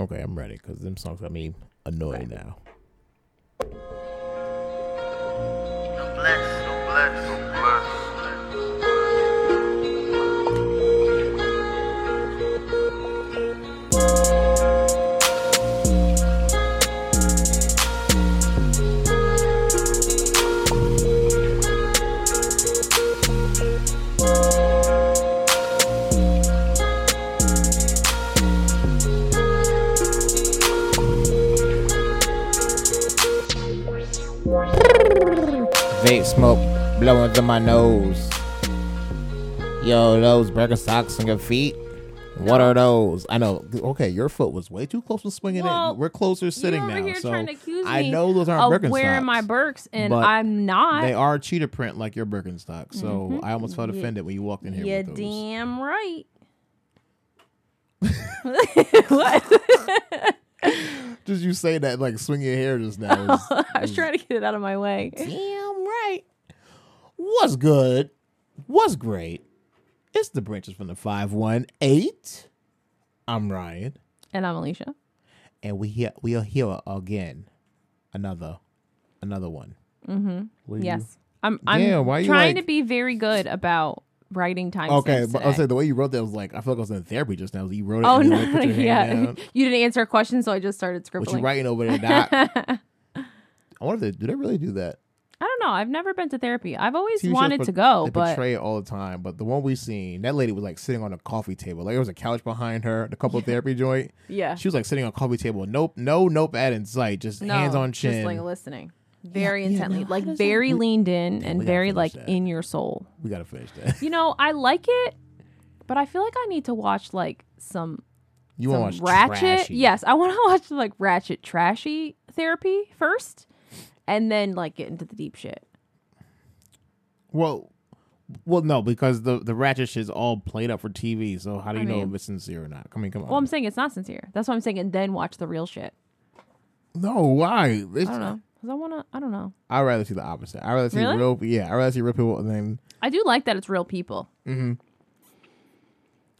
Okay, I'm ready because them songs got me annoyed now. Bless, bless, bless. Smoke blowing through my nose. Yo, those Birkenstocks on your feet. What are those? I know. Okay, your foot was way too close to swinging Well, in. We're closer sitting now, so trying to accuse I know those aren't Birkenstocks. wearing my Birks, and I'm not. They are cheetah print like your Birkenstocks. So mm-hmm. I almost felt Yeah. offended when you walked in here those. damn right. what? Just you say that like swing your hair just now. I was trying to get it out of my way. Damn right. What's good? What's great? It's the branches from the 518. I'm Ryan. And I'm Alicia. And we here we are here again. Another another one. Mm-hmm. Yes. I'm I'm Damn, why you trying like- to be very good about writing time. Okay, but I'll say the way you wrote that was like I feel like I was in therapy just now. You wrote it Oh no, your hand yeah. You didn't answer a question, so I just started scribbling. What you writing over there, Doc? I wonder if they do they really do that? I don't know. I've never been to therapy. I've always TV wanted to go, They but portray it all the time. But the one we seen, that lady was like sitting on a coffee table. Like there was a couch behind her, the couple therapy joint. yeah, She was like sitting on a coffee table. Nope, no notepad in sight. Just no, hands on chin. just like listening, very yeah, intently, no, like very leaned in and very like that. in your soul. we gotta finish that. You know, I like it, but I feel like I need to watch like some You want to watch ratchet. trashy. Yes, I want to watch like ratchet trashy therapy first, and then like get into the deep shit. Well, well, no, because the the ratchet is all played up for TV. So how do I you know mean- if it's sincere or not? I mean, come on. Well, I'm saying it's not sincere. That's what I'm saying, and then watch the real shit. no, why? It's, I don't know because I want to. I don't know. I'd rather see the opposite. I'd rather see Really? real. Yeah, I'd rather see real people then I do like that it's real people. Mm-hmm.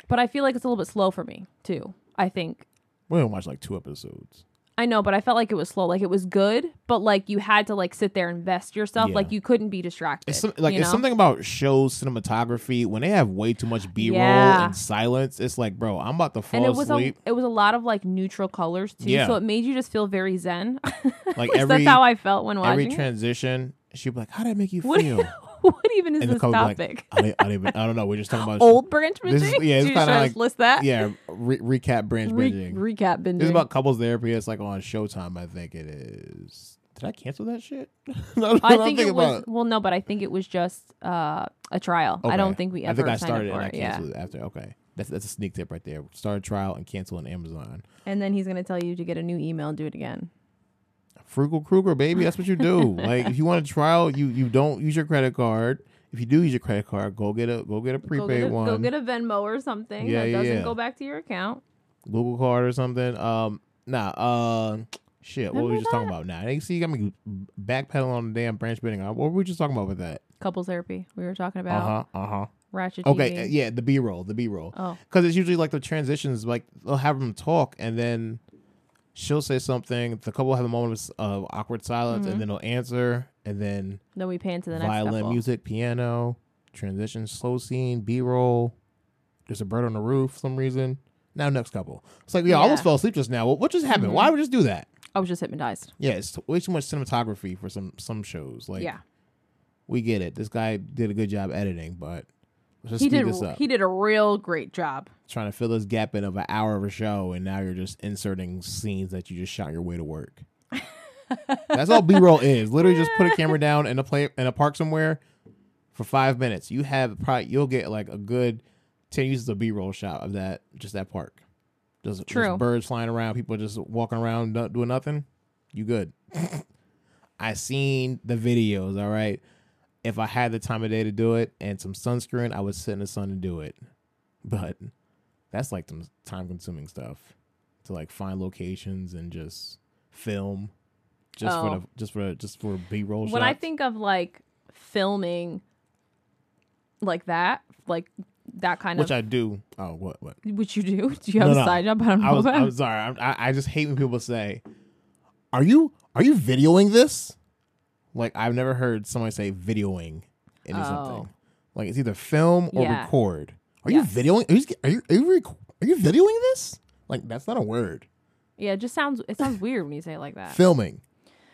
But I feel like it's a little bit slow for me too. I think we don't watch like two episodes. I know, but I felt like it was slow. Like it was good, but like you had to like sit there and invest yourself. Yeah. Like you couldn't be distracted. It's some, like it's know? something about shows cinematography when they have way too much B roll Yeah. and silence. It's like, bro, I'm about to fall and it was asleep. a it was a lot of like neutral colors too. Yeah. So it made you just feel very zen. Like every that's how I felt when every watching. it. transition, she'd be like, "How did that make you feel?" what even is this topic? like, I, don't- I, don't even, I don't know. We're just talking about Old branch This binging? is- yeah, it's kinda like- list that. Yeah, re- recap branch Re- binging. recap binging. This is about couples therapy. It's like on Showtime. I think it is. Did I cancel that shit? no, I think it was well, no, but I think it was just uh, a trial. I don't think we ever I think I started and I it. Yeah, canceled it after. Okay, that's that's a sneak tip right there. Start a trial and cancel on Amazon. and then he's gonna tell you to get a new email and do it again. Frugal Kruger, baby. That's what you do. like if you want a trial, you you don't use your credit card. If you do use your credit card, go get a go get a Go prepaid get, a, one, go get a Venmo or something Yeah, that yeah, doesn't yeah. go back to your account. Google card or something. Um, nah. Uh, shit. What were we Remember just talking about now? You see, you got me backpedaling on the damn branch bidding. What were we just talking about with that? Couples therapy. We were talking about. Uh huh. Uh huh. ratchet. Okay. TV. uh, Yeah, the B roll, the B roll. Oh, because it's usually like the transitions like they'll have them talk and then she'll say something the couple will have a moment of awkward silence Mhm. and then they'll answer and then then we pan to the next violin music piano transition slow scene b-roll. There's a bird on the roof for some reason. Now next couple. It's like yeah, I almost fell asleep just now. What, what just happened? Mhm. why would we just do that? I was just hypnotized. yeah it's way too much cinematography for some some shows. Like yeah, we get it. This guy did a good job editing but let's just he did. this up He did a real great job. trying to fill this gap in of an hour of a show, and now you're just inserting scenes that you just shot your way to work. That's all B roll is. Literally, just put a camera down in a play in a park somewhere for five minutes. You have probably you'll get like a good ten uses of B roll shot of that just that park. Just, just True. birds flying around, people just walking around doing nothing. You good? I seen the videos. All right. If I had the time of day to do it and some sunscreen, I would sit in the sun and do it. But that's like some time consuming stuff to like find locations and just film just for Oh. the just for just for B roll shots. When I think of like filming like that, like that kind which of which I do. Oh, what? What? which you do. Do you have No, a side job? I don't know. I was, I'm sorry. I'm, I I just hate when people say, "Are you are you videoing this?" Like I've never heard somebody say videoing into Oh. something. Like it's either film or Yeah. record. Are Yes. you videoing? Are you are you are you, rec- are you videoing this? Like that's not a word. yeah, it just sounds it sounds weird when you say it like that. Filming,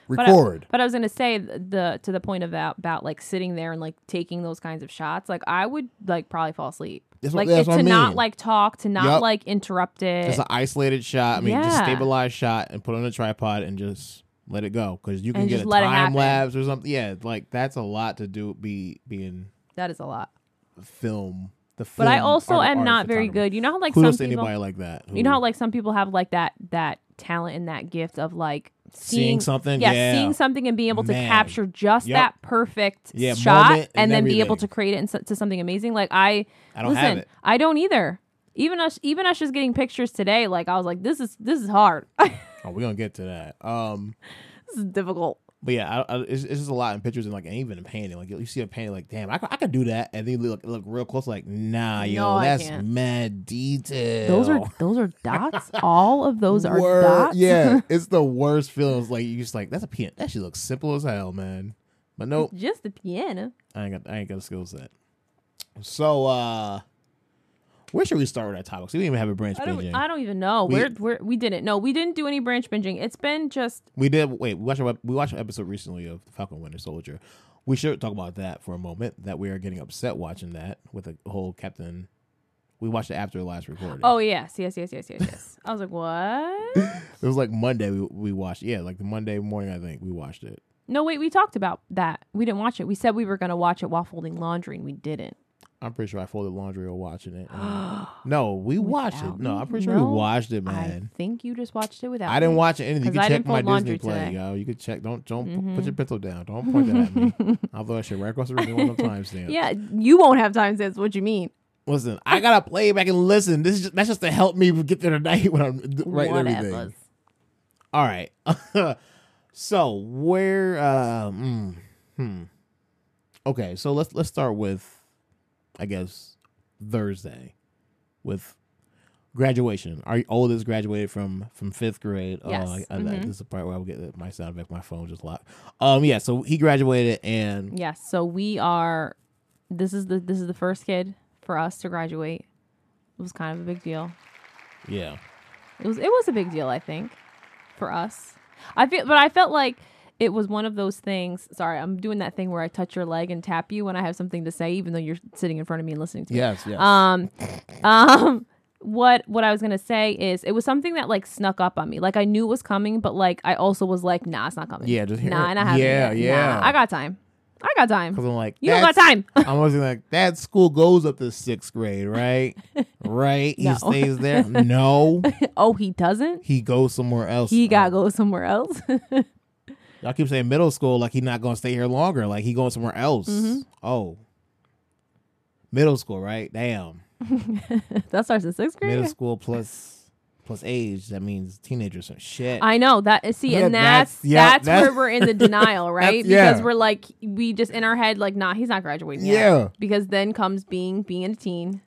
But I- record. But I was gonna say th- the to the point of that about like sitting there and like taking those kinds of shots. Like I would like probably fall asleep. That's what- like that's it- what to I not like talk, to not Yup. like interrupt it. Just an isolated shot. I mean, just Yeah. stabilized shot and put on a tripod and just let it go because you can And get a time lapse or something. Yeah, like that's a lot to do. Be being that is a lot. film. The film. But I also art- am art not very good. You know how like Kudos some people, anybody like that. you know how like some people have like that that talent and that gift of like Seeing seeing, something? yeah, Yeah. seeing something and being able to Man. capture just Yup. that perfect Yeah, shot and, and then be able to create it into something amazing. Like I, I don't listen, have it. I don't either. Even us, even us, just getting pictures today. Like I was like, this is this is hard. this Oh, we're gonna get to that. Um, is difficult. but yeah, I, I, it's, it's just a lot in pictures and like and even in painting. Like you, you see a painting, like damn, I, could- I could do that, and then you look look real close, like nah, yo, No, that's mad detail. Those are those are dots. All of those are Word- dots. Yeah, it's the worst feelings. Like you just like that's a piano. That shit looks simple as hell, man. But nope, just the piano. I ain't got I ain't got a skill set. So uh where should we start with our topics? We didn't even have a branch I binging. I don't even know. We- We're, we're we didn't. No, we didn't do any branch binging. It's been just We did wait. We watched we watched an episode recently of Falcon Winter Soldier. We should talk about that for a moment. That we are getting upset watching that with the whole Captain. We watched it after the last recording. Oh yes, yes, yes, yes, yes, yes. I was like, what? it was like Monday. We, we watched. Yeah, like the Monday morning. I think we watched it. No, wait. We talked about that. We didn't watch it. We said we were gonna watch it while folding laundry, and we didn't. I'm pretty sure I folded laundry while watching it. no, we watched it. Without No, me? I'm pretty sure No, we watched it, man. I think you just watched it without. I, didn't me. watch. Anything. You 'Cause can I check my fold Disney laundry play, today. yo. You could check. Don't don't p- put your pencil down. Don't point that at me. I'll throw that shit right across the room on the timestamp. Yeah, you won't have time stamps. What do you mean? Listen, I gotta play it back and listen. This is just, that's just to help me get through the night when I'm d- writing everything. All right. so where? Uh, mm, hmm. Okay, so let's let's start with, I guess, Thursday, with graduation. Our oldest graduated from from fifth grade. Yes. Oh, I, I, Mhm. This is the part where I will get my sound back. My phone just locked. Um, yeah. So he graduated, and Yes. So we are. This is the this is the first kid for us to graduate. It was kind of a big deal. yeah, It was it was a big deal, I think, for us. I feel, but I felt like it was one of those things. Sorry, I'm doing that thing where I touch your leg and tap you when I have something to say, even though you're sitting in front of me and listening to me. yes, yes. Um, um, what what I was gonna say is it was something that like snuck up on me. Like I knew it was coming, but like I also was like, nah, it's not coming. Yeah, just hear nah, it. not happening. Yeah, yet. yeah. Nah, I got time. I got time. Because I'm like, You don't got time. I'm always like, that school goes up to sixth grade, right? right? He No. stays there. No, oh, he doesn't. he goes somewhere else. He got to Oh. go somewhere else. Y'all keep saying middle school, like he's not gonna stay here longer. Like he going somewhere else. Mm-hmm. Oh, middle school, right? Damn, that starts in sixth grade. middle school plus plus age. That means teenagers. Some shit. I know that. See, and That's- that's yeah, that's, that's- where we're in the denial, right? Yeah. Because we're like, we just in our head, like, nah, he's not graduating. Yet. Yeah. Because then comes being being a teen,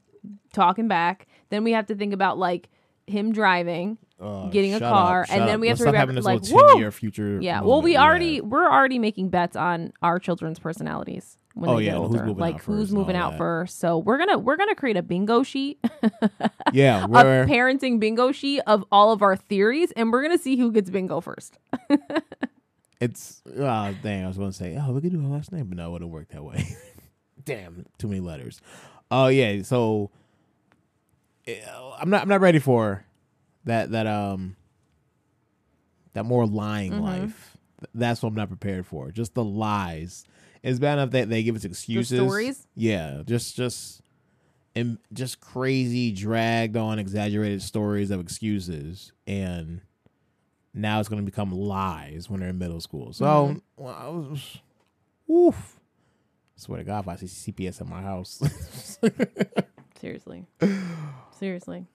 talking back. Then we have to think about like him driving. Uh, getting a car, up, and then up. we have Let's to stop remember, having this like, little ten year future. Yeah. Well, we already we're already making bets on our children's personalities when Oh, they yeah, get who's older. moving like who's moving out that. first. So we're gonna we're gonna create a bingo sheet, yeah. a parenting bingo sheet of all of our theories, and we're gonna see who gets bingo first. It's oh dang, I was gonna say, oh, we could do her last name, but no, it wouldn't work that way. Damn, too many letters. Oh yeah, so eh, I'm not I'm not ready for that that um that more lying Mm-hmm. life. That's what I'm not prepared for. Just the lies. It's bad enough that they give us excuses. stories? Yeah, just just and just crazy dragged on exaggerated stories of excuses and now it's going to become lies when they're in middle school. So, Mm-hmm. well, I was, oof. Swear to God, if I see CPS at my house, Seriously, seriously.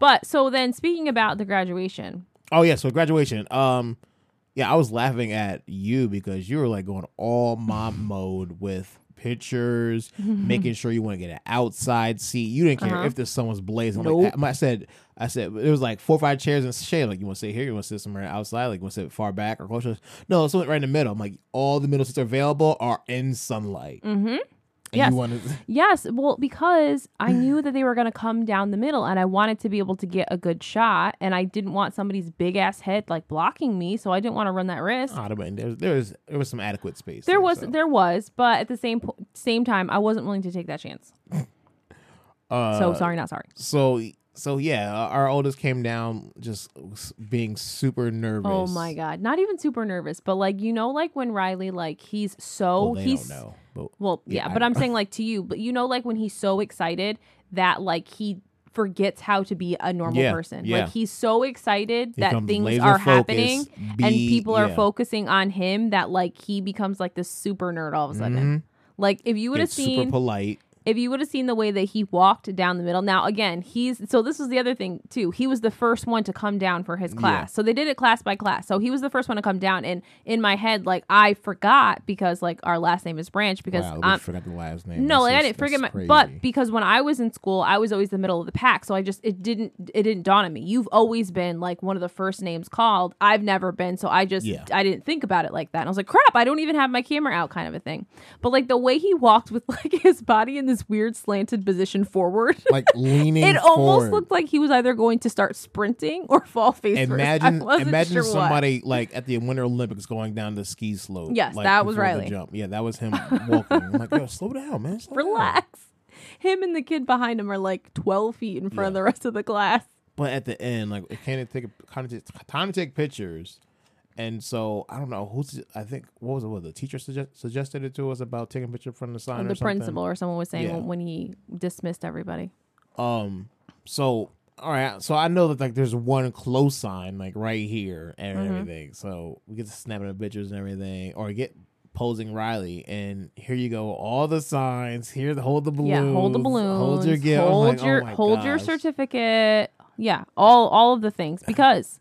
But so then, speaking about the graduation, oh yeah. So graduation. Um, yeah, I was laughing at you because you were like going all mom mode with pictures, making sure you want to get an outside seat. You didn't care Uh-huh. if the sun was blazing. Nope. Like I said, I said it was like four or five chairs in shade. Like you want to sit here, you want to sit somewhere outside, like you want to sit far back or closer. No, so right in the middle. I'm like, all the middle seats are available are in sunlight. Mm-hmm. And Yes. you want Yes, well, because I knew that they were going to come down the middle and I wanted to be able to get a good shot and I didn't want somebody's big ass head like blocking me, so I didn't want to run that risk. Oh, there, was, there was there was some adequate space. there was so. there was, but at the same po- same time I wasn't willing to take that chance. Uh, so sorry, not sorry. So so yeah, our oldest came down just being super nervous. Oh my god, not even super nervous, but like you know like when Riley like he's so Well, he's don't know. But Well, Yeah, yeah, but. I'm saying like to you, but you know, like when he's so excited that like he forgets how to be a normal Yeah, person. yeah. Like he's so excited that things are happening and be- people are focusing on him that like he becomes like this super nerd all of a sudden. Mm-hmm. Like if you would have Gets super seen polite. If you would have seen the way that he walked down the middle. Now, again, he's so this was the other thing too. He was the first one to come down for his class. So they did it class by class. So he was the first one to come down. And in my head, like I forgot because like our last name is Branch because Wow, I'm forgot the last name. no, That's like I didn't forget my. But because when I was in school, I was always the middle of the pack, so I just it didn't it didn't dawn on me. You've always been like one of the first names called. I've never been, so I just Yeah. I didn't think about it like that. And I was like, crap, I don't even have my camera out, kind of a thing. But like the way he walked with like his body in this weird slanted position forward. like leaning. It almost forward. looked like he was either going to start sprinting or fall face first. Imagine, wasn't imagine sure what. somebody like at the Winter Olympics going down the ski slope. Yes, like, that was Riley. Jump. Yeah, that was him walking. I'm like, yo, slow down, man. Slow down." Relax. Him and the kid behind him are like twelve feet in front of the rest of the class. But at the end, like, it can't take a, kind of take, time to take pictures. And so I don't know who's. I think what was it? What the teacher suggest, suggested it to us about taking a picture from the sign or the principal or someone was saying Yeah. when he dismissed everybody. Um. So all right. So I know that like there's one close sign like right here and Mm-hmm. everything. So we get to snapping the pictures and everything, or get posing Riley, and here you go, all the signs. Here, hold the balloons. Yeah, hold the balloons. Hold your gift. Hold like, oh your my hold your certificate. Yeah, all all of the things because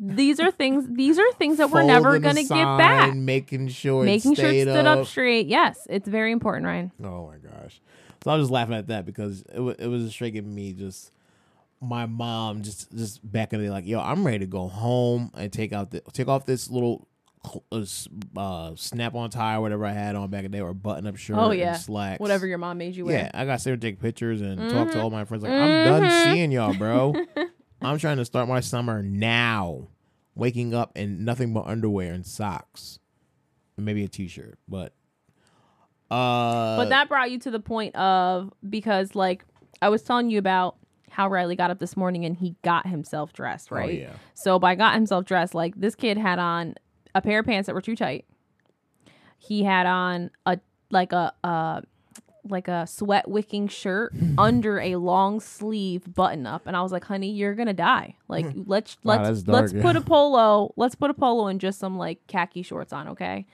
these are things these are things that we're never the gonna get back. Making sure it Making sure it stood up. straight. Yes, it's very important, Ryan. Oh my gosh! So I was just laughing at that because it was it was just shaking me. Just my mom just just back in the day, like, yo, I'm ready to go home and take out the take off this little uh, uh, snap on tie or whatever I had on back in the day or button up shirt. Oh and yeah, slacks. whatever your mom made you wear Yeah. I got to sit and take pictures and talk to all my friends. Like, I'm done seeing y'all, bro. I'm trying to start my summer now. Waking up in nothing but underwear and socks, and maybe a t-shirt, but. Uh, But that brought you to the point of because like I was telling you about how Riley got up this morning and he got himself dressed, right? Oh, yeah. So by got himself dressed, like this kid had on a pair of pants that were too tight. He had on a like a uh like a sweat wicking shirt under a long sleeve button up and I was like, "Honey, you're going to die. Like let's Wow, let's dark, let's yeah. put a polo, let's put a polo and just some like khaki shorts on, okay?"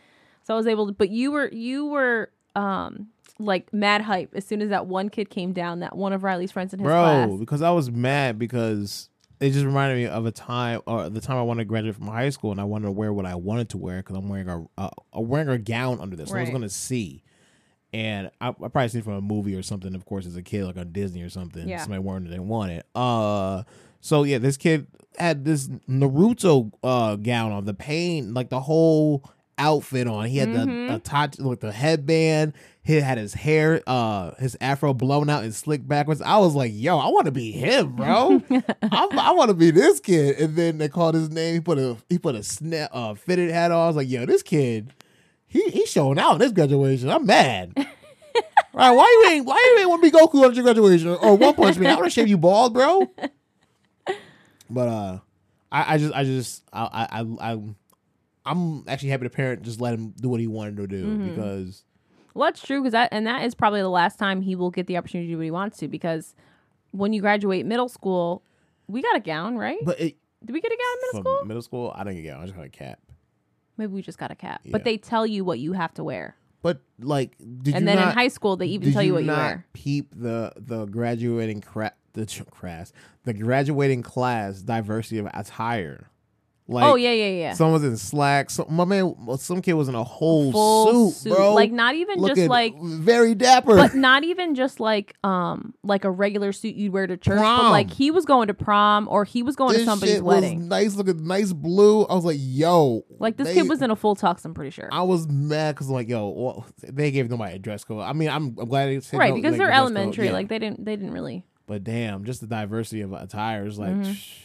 So I was able to but you were you were um like mad hype as soon as that one kid came down, that one of Riley's friends in his bro class. because i was mad because it just reminded me of a time or the time i wanted to graduate from high school and i wanted to wear what i wanted to wear because i'm wearing a, a, wearing a gown under this so i was going to see and I, I probably seen it from a movie or something of course as a kid like on disney or something. Yeah. somebody wearing it they wanted uh so yeah this kid had this naruto uh gown on the pain like the whole outfit on. He had Mm-hmm. the attach with the headband. He had his hair uh his afro blown out and slicked backwards. I was like yo i want to be him bro. I'm, i want to be this kid. And then they called his name. He put a he put a snap uh fitted hat on. I was like yo this kid he he's showing out in this graduation i'm mad Right, why you ain't why you ain't want to be Goku at your graduation or One Punch Man? I would have shaved you bald, bro. But uh, I, I just I just I I I I- I'm actually happy the parent just let him do what he wanted to do Mm-hmm. because Well, that's true because that and that is probably the last time he will get the opportunity to do what he wants to because when you graduate middle school, we got a gown, right? but it, Did we get a gown in middle school? middle school I didn't get a gown. I just got a cap. Maybe we just got a cap. Yeah. But they tell you what you have to wear. But like, did and you then not, in high school they even tell you, what not you wear. Peep the the graduating cra- the ch- class the graduating class diversity of attire. Like, oh yeah, yeah, yeah. Someone was in slacks. Some, my man, some kid was in a whole Full suit, bro. Like not even just like very dapper. but not even just like um like a regular suit you'd wear to church, but like he was going to prom or he was going this to somebody's wedding. was nice looking, nice blue. I was like, yo, like this they- kid was in a full tux, I'm pretty sure. I was mad because like, yo, well, they gave nobody a dress code. I mean, I'm, I'm glad they said right, no, because like, they're the dress code, elementary, yeah. like they didn't they didn't really But damn, just the diversity of attires, is like. Mhm. shh.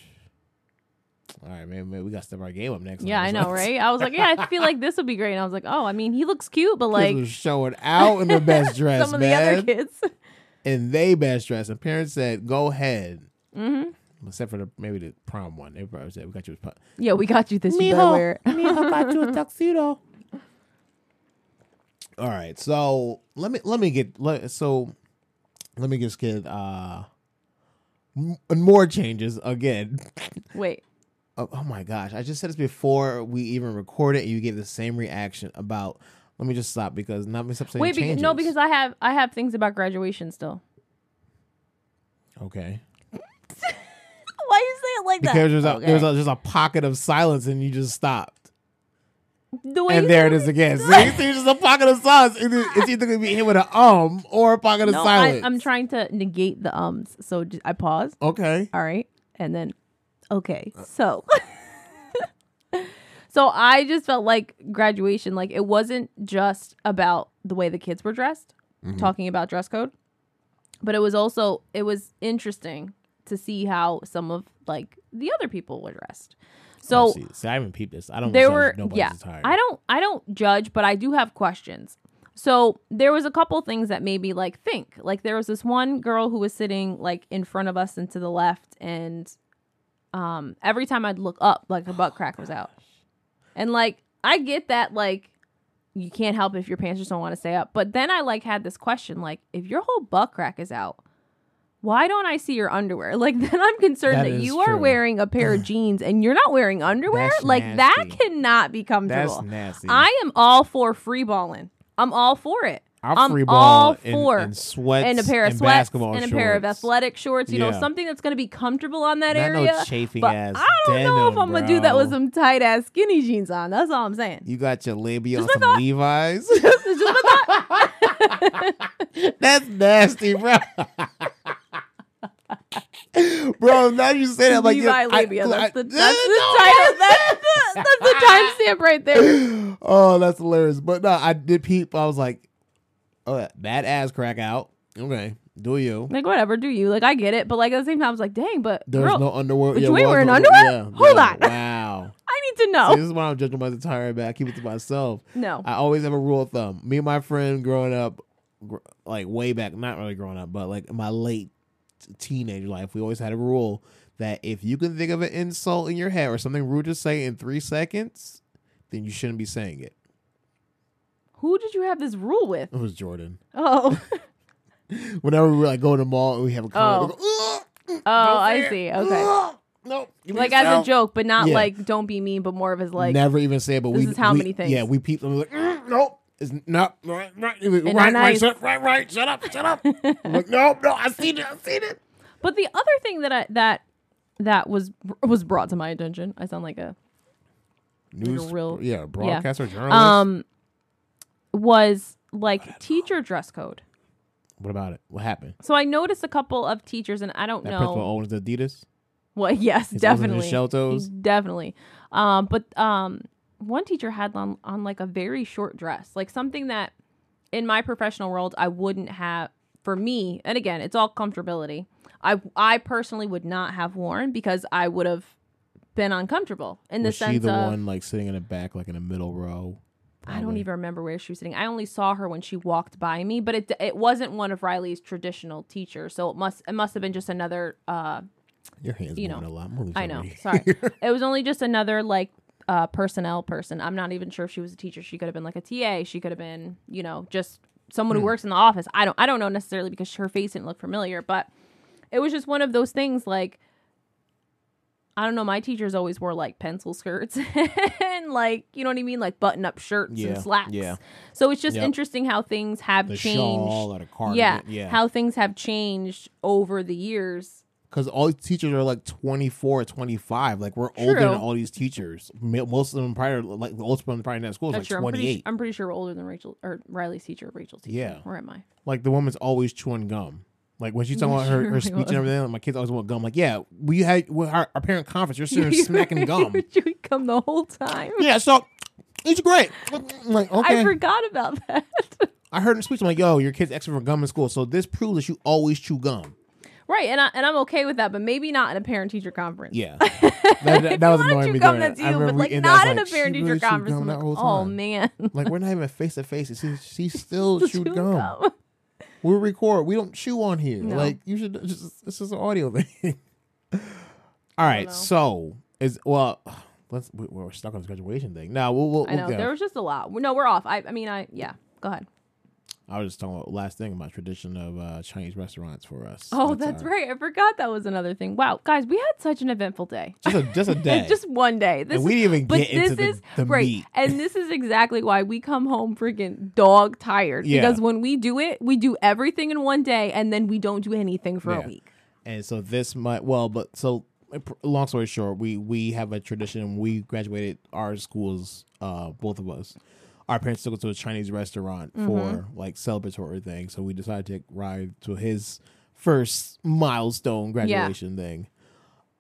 All right, maybe, maybe we got to step our game up next. Yeah, I know, right? I was like, yeah, I feel like this would be great. And I was like, oh, I mean, he looks cute, but like was showing out in the best dress, some of the other kids. and they best dress. And parents said, "Go ahead." hmm Except for the maybe the prom one, they probably said, "We got you." Yeah, we got you this. You better wear it. Mijo got you a tuxedo. All right, so let me let me get let, so let me just get uh m- more changes again. Wait, oh, oh my gosh, I just said this before we even recorded. and You gave the same reaction about. Let me just stop because not me stop saying wait, changes. no, because I have I have things about graduation still. okay. Why do you say it like Because there's a Okay. there's a there's a pocket of silence and you just stopped. the way and there it is again. See, it's just a pocket of silence. It is- either gonna be hit with an um or a pocket of No, I, silence. I'm trying to negate the ums, so I pause. Okay. All right, and then okay, so so I just felt like graduation, like it wasn't just about the way the kids were dressed, Mm-hmm. talking about dress code, but it was also it was interesting to see how some of like the other people were dressed. So Oh, see, see, I haven't peeped this. I don't. there were yeah attire. i don't i don't judge but i do have questions so there was a couple things that made me like think like there was this one girl who was sitting like in front of us and to the left and um every time i'd look up like her butt crack was out and like i get that like you can't help it if your pants just don't want to stay up but then i like had this question like if your whole butt crack is out why don't I see your underwear? Like then I'm concerned That that, is you are true. wearing a pair of jeans and you're not wearing underwear. That's like that cannot be comfortable. That's nasty. I am all for free balling. I'm all for it. I'll I'm free ball all for in sweats and a pair of and sweats basketball and a pair of athletic shorts. You know, something that's going to be comfortable on that Not area. no chafing but ass. I don't know if I'm gonna do that with some tight ass skinny jeans on. That's all I'm saying. You got your labia on some thought. Levi's. Just thought. That's nasty, bro. bro, now you say that like Levi yeah, I- labia. That's the I- that's the. That's the that's the timestamp right there. oh, that's hilarious. But no, I did peep. I was like, oh, that bad ass crack out. Okay, do you? Like whatever, do you? Like I get it, but like at the same time, I was like, dang, but There's girl, no underwear. but yeah, you ain't wearing no- underwear? Yeah, Hold yeah, on. Wow. I need to know. See, this is why I'm judging my entire but I keep it to myself. no, I always have a rule of thumb. Me and my friend growing up, gr- like way back, not really growing up, but like in my late t- teenage life, we always had a rule that if you can think of an insult in your head or something rude to say in three seconds, then you shouldn't be saying it. Who did you have this rule with? It was Jordan. Oh, Whenever we like go to the mall and we have a car, Oh. go, "Ugh, oh, I see. Okay, no, like as a joke, but not Yeah. like don't be mean, but more of as like never even say it, but this we is how we- many things. Yeah, we peeped and we like, "Mm, nope. It's not right, right, right, right, nice. shut, right, right, shut up, shut up. I'm like, no, no, I seen it, I seen it. But the other thing that I that that was was brought to my attention. I sound like a News, real- yeah, broadcaster, journalist. um was like teacher dress code. what about it? What happened? So I noticed a couple of teachers, and I don't That know. principal owns Adidas. Well, yes, He's owning his definitely, shell toes? definitely. Um, but um, one teacher had on on like a very short dress, like something that in my professional world I wouldn't have. For me, and again, it's all comfortability. I I personally would not have worn because I would have been uncomfortable in the Was sense she the of one like sitting in the back, like in the middle row? I don't even remember where she was sitting. I only saw her when she walked by me, but it it wasn't one of Riley's traditional teachers, so it must it must have been just another uh Your hands you moving know, a lot. I'm I know. sorry. It was only just another like uh personnel person. I'm not even sure if she was a teacher. She could have been like a TA. She could have been, you know, just someone who Hmm. works in the office. I don't I don't know necessarily because her face didn't look familiar, but it was just one of those things like I don't know, my teachers always wore like pencil skirts and like, you know what I mean, like button up shirts Yeah, and slacks. yeah. So it's just Yep. interesting how things have the changed. shawl or the cardigan. yeah, yeah. how things have changed over the years because all these teachers are like 24 25 like we're older than all these teachers most of them prior, like the oldest one prior in that school is That's like true. I'm pretty, 28 I'm pretty sure we're older than Rachel or Riley's teacher. Rachel's teacher. Yeah. Where am I? like the woman's always chewing gum like when she's talking about her, her speech and everything, like, my kids always want gum. Like, yeah, we had with our, our parent conference. You're sitting there smacking you gum. were chewing gum the whole time. Yeah, so it's great. Like, okay, I forgot about that. I heard in the speech, I'm like, yo, your kid's extra for gum in school. So this proves that you always chew gum. right, and I, and I'm okay with that, but maybe not in a parent teacher conference. Yeah. that, that, that was you annoying me. gum, that's you, but like reading that, I not in a parent teacher really conference. gum I'm that like, oh man, Like we're not even face to face. She she still chewed gum. gum. We record. We don't chew on here. No. Like you should. Just, this is an audio thing. All right. So is well. Let's. we- We're stuck on this graduation thing. Now we'll. we'll, I know we'll there was just a lot. No, we're off. I, I mean, I yeah. Go ahead. I was just talking about last thing about tradition of uh, Chinese restaurants for us. Oh, that's our- right. I forgot that was another thing. Wow, guys, we had such an eventful day. Just a just a day. just one day. This and we didn't even but get into this the, is the right, meat. and this is exactly why we come home freaking dog tired. Yeah. Because when we do it, we do everything in one day, and then we don't do anything for Yeah. a week. And so this might well, but so uh, long story short, we we have a tradition. We graduated our schools, uh, both of us. Our parents took us to a Chinese restaurant Mm-hmm. for like celebratory thing. So we decided to ride to his first milestone graduation thing.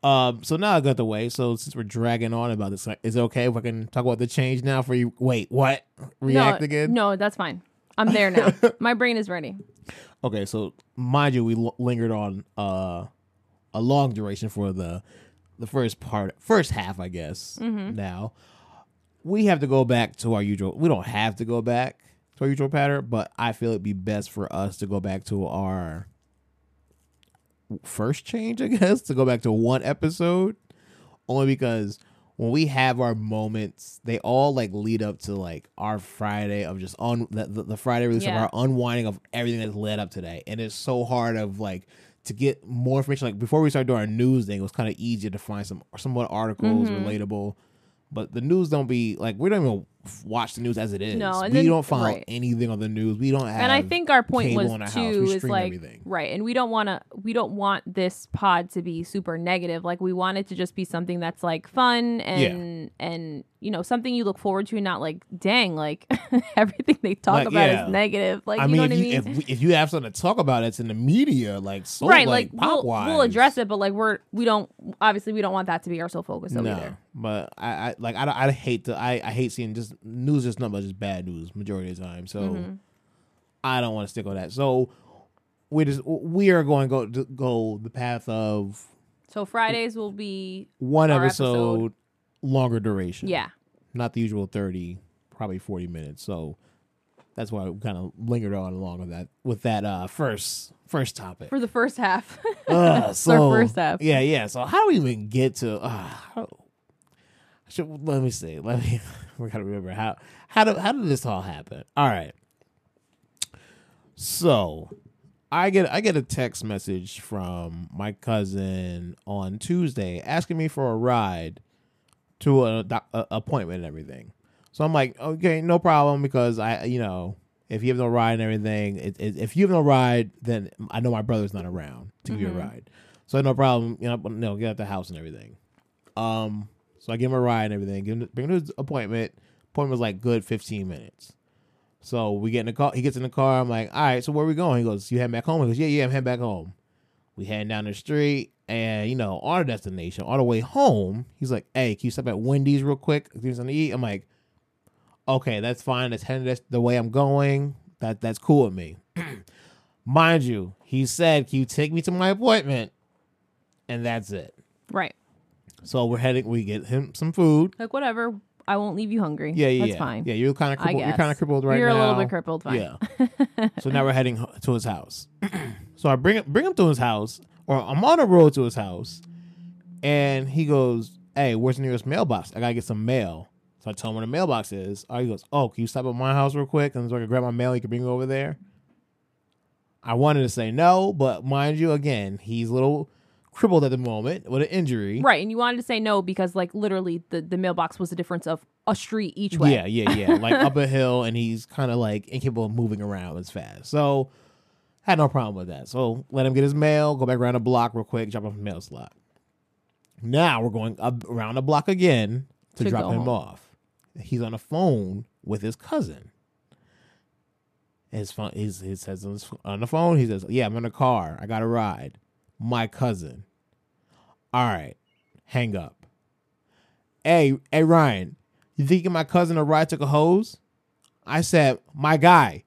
Um, so now I got the way. So since we're dragging on about this, is it okay if I can talk about the change now for you? Wait, what? React no, again? No, that's fine. I'm there now. My brain is ready. Okay, so mind you, we l- lingered on uh, a long duration for the the first part, first half, I guess. Now we have to go back to our usual. We don't have to go back to our usual pattern, but I feel it'd be best for us to go back to our first change. I guess to go back to one episode, only because when we have our moments, they all like lead up to like our Friday of just on the, the, the Friday release Yeah. of our unwinding of everything that's led up today, and it's so hard of like to get more information. Like before we started doing our news thing, it was kind of easier to find some somewhat articles Mm-hmm. relatable. But the news don't be like we don't even watch the news as it is. No, and we then- don't find right. anything on the news. We don't have. and I think our point was too is like everything. right, and we don't want to we don't want this pod to be super negative. Like we want it to just be something that's like fun and and you know something you look forward to, not like dang like everything they talk Like, about yeah. is negative. Like I you mean, know if I you, mean? if, we, if you have something to talk about, it's in the media, like so, right, like, like, we'll, we'll address it, but like we're we don't obviously we don't want that to be our sole focus No, either. But I, I like I, I hate to I, I hate seeing just news just nothing but just bad news majority of the time. So Mm-hmm. I don't want to stick on that. So we just we are going to go to go the path of So Fridays will be one episode, episode. longer duration. yeah. not the usual thirty, probably forty minutes. So that's why we kind of lingered on along with that with that uh first first topic. For the first half. Uh, so first half. yeah, yeah. So how do we even get to? Uh, should, let me see. Let me. We gotta remember how how do how did this all happen? All right. So, I get I get a text message from my cousin on Tuesday asking me for a ride to a, a appointment and everything. So I'm like, okay, no problem because I, you know, if you have no ride and everything, it, it, if you have no ride, then I know my brother's not around to give you a ride. So no problem, you know, but, no, get out the house and everything. Um, so I give him a ride and everything, give him, bring him to his appointment. Appointment was like good 15 minutes. So we get in the car. He gets in the car. I'm like, all right, so where we going? He goes, you heading back home? He goes, yeah, yeah, I'm heading back home. We heading down the street, and you know, our destination, on the way home, he's like, hey, can you stop at Wendy's real quick? Give me something to eat. I'm like, okay, that's fine. That's that's the way I'm going. That that's cool with me. Mind you, he said, can you take me to my appointment? And that's it. Right. So we're heading. We get him some food. Like whatever. I won't leave you hungry. Yeah, yeah, That's yeah. fine. Yeah, you're kind of crippled. You're kind of crippled right now. You're a little bit crippled. Fine. Yeah. so now we're heading to his house. so I bring bring him to his house, or I'm on the road to his house, and he goes, "Hey, where's the nearest mailbox? I gotta get some mail." So I tell him where the mailbox is. Oh, he goes, "Oh, can you stop at my house real quick and so I can grab my mail? You can bring it over there." I wanted to say no, but mind you, again, he's a little crippled at the moment with an injury. Right, and you wanted to say no because like literally the the mailbox was a difference of a street each way. Yeah, yeah, yeah. like up a hill, and he's kind of like incapable of moving around as fast. So Had no problem with that. So let him get his mail, go back around the block real quick, drop off a mail slot. Now we're going around the block again to, To drop him home. off. He's on the phone with his cousin. His phone, he's, he says on, his, on the phone, he says, "Yeah, I'm in the car. I got a ride. My cousin." All right, hang up. Hey, hey, Ryan, you think you give my cousin a ride to a hose? I said, my guy,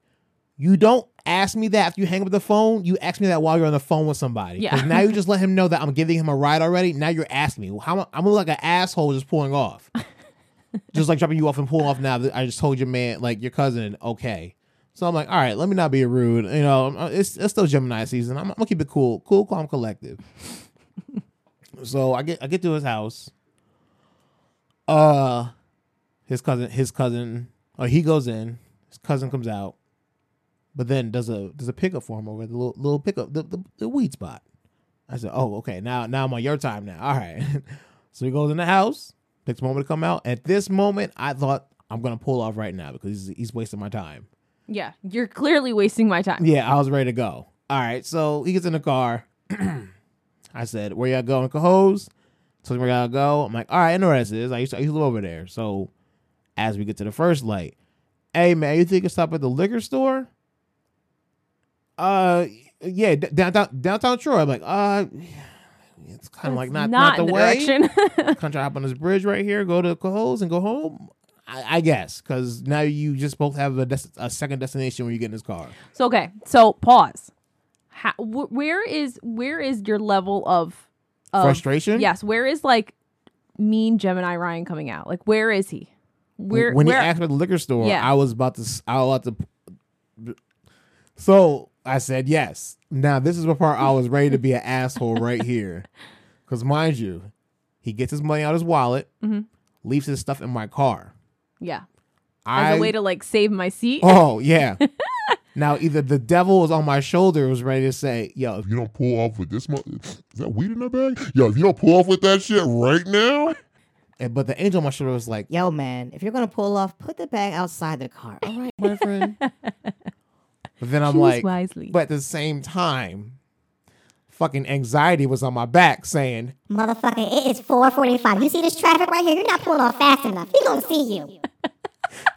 you don't ask me that after you hang up the phone. You ask me that while you're on the phone with somebody. Yeah. now you just let him know that I'm giving him a ride already. Now you're asking me. How I'm like an asshole just pulling off. just like dropping you off and pulling off now I just told your man, like your cousin, okay. So I'm like, all right, let me not be rude. You know, it's, it's still Gemini season. I'm, I'm gonna keep it cool, cool, calm, collective. so I get I get to his house. Uh, his cousin, his cousin, or he goes in. His cousin comes out, but then does a does a pickup for him over the little, little pickup the, the the weed spot. I said, oh okay, now now I'm on your time now. All right. so he goes in the house. Takes a moment to come out. At this moment, I thought I'm gonna pull off right now because he's, he's wasting my time. Yeah, you're clearly wasting my time. Yeah, I was ready to go. All right, so he gets in the car. I said, "Where y'all going, Cohoes?" Told him where y'all go. I'm like, "All right, I know where this is. I used to, I used to live over there." So, as we get to the first light, hey man, you think you stop at the liquor store? Uh, yeah, d- downtown downtown Troy. I'm like, uh, it's kind of like It's not not, the, the way. direction. Country hop on this bridge right here, go to Cohoes and go home. I, I guess because now you just both have a, des- a second destination when you get in this car. so okay, so pause. How, wh- where is where is your level of, of Frustration. Yes, where is like mean Gemini Ryan coming out? Like where is he? Where when where he asked me at the liquor store, Yeah. I was about to. I was about to. So I said yes. Now this is the part I was ready to be an asshole right here, because mind you, he gets his money out of his wallet, Mm-hmm. leaves his stuff in my car. Yeah, I as a way to like save my seat. oh yeah. now either the devil was on my shoulder, was ready to say, "Yo, If you don't pull off with this much, is that weed in that bag? Yo, if you don't pull off with that shit right now, and- but the angel on my shoulder was like, Yo, man, if you're gonna pull off, put the bag outside the car. All right. my friend. but then I'm Choose like, wisely. but at the same time, fucking anxiety was on my back saying, Motherfucker, it is 445. You see this traffic right here? You're not pulling off fast enough. He gonna see you.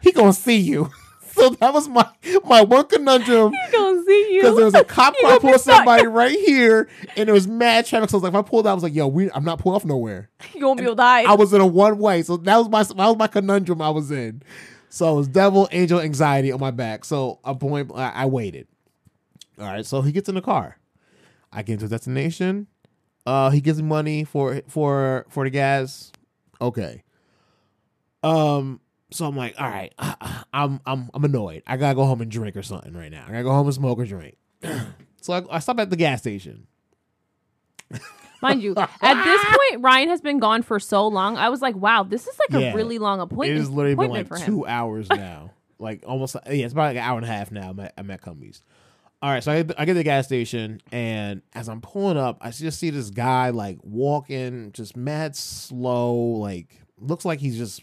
He gonna see you. So that was my my one conundrum He gonna see you because there was a cop You car gonna pulling be stuck. somebody right here, and there was mad traffic. So I was like, if I pulled out, I was like, yo, we, I'm not pulling off nowhere. you gonna be able to die. I was in a one way, so that was my that was my conundrum I was in. So it was devil, angel, anxiety on my back. So a point, I, I waited. All right, so he gets in the car. I get to the destination. Uh, he gives me money for for for the gas. Okay. Um. So I'm like, all right, I'm I'm I'm annoyed. I gotta go home and drink or something right now. I gotta go home and smoke or drink. so I, I stop at the gas station. Mind you, at this point, Ryan has been gone for so long. I was like, wow, this is like Yeah. a really long appointment. It has literally been like two hours now. like almost, yeah, it's about like an hour and a half now. I'm at, I'm at Cumbies. All right, so I, I get to the gas station, and as I'm pulling up, I just see this guy like walking, just mad slow. Like looks like he's just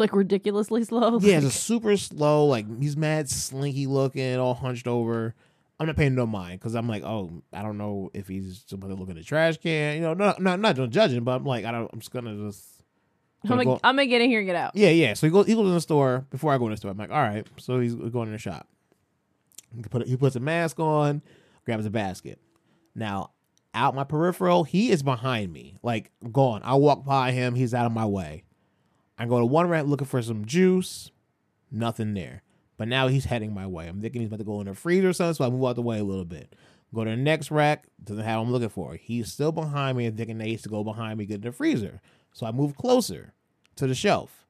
like ridiculously slow. yeah, Like, just super slow. Like he's mad slinky looking, all hunched over. I'm not paying no mind because I'm like, oh, I don't know if he's somebody looking at the trash can. You know, no, no, not not judging, but I'm like, I don't. I'm just gonna just. I'm gonna gonna, go- I'm gonna get in here and get out. Yeah, yeah. So he goes, he goes in the store before I go in the store. I'm like, all right. So he's going in the shop. He, put, he puts a mask on, grabs a basket. Now, out my peripheral, he is behind me, like gone. I walk by him, he's out of my way. I go to one rack looking for some juice, nothing there. But now he's heading my way. I'm thinking he's about to go in the freezer or something, so I move out the way a little bit. Go to the next rack, doesn't have what I'm looking for. He's still behind me and thinking he needs to go behind me, get in the freezer. So I move closer to the shelf.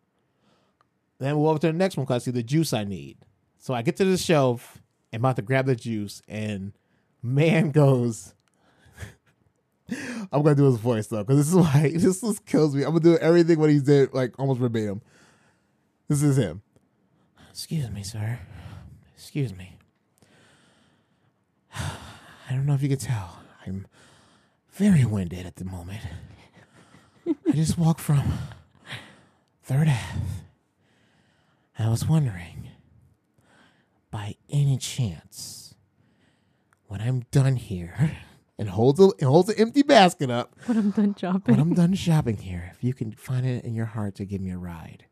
Then we'll over to the next one because I see the juice I need. So I get to the shelf and about to grab the juice, and man goes. I'm gonna do his voice though, because this is why this just kills me. I'm gonna do everything what he did, like almost verbatim. This is him. Excuse me, sir. Excuse me. I don't know if you can tell. I'm very winded at the moment. I just walked from Third Ave. I was wondering, by any chance, when I'm done here, and holds a and holds an empty basket up. When I'm done shopping. When I'm done shopping here, if you can find it in your heart to give me a ride.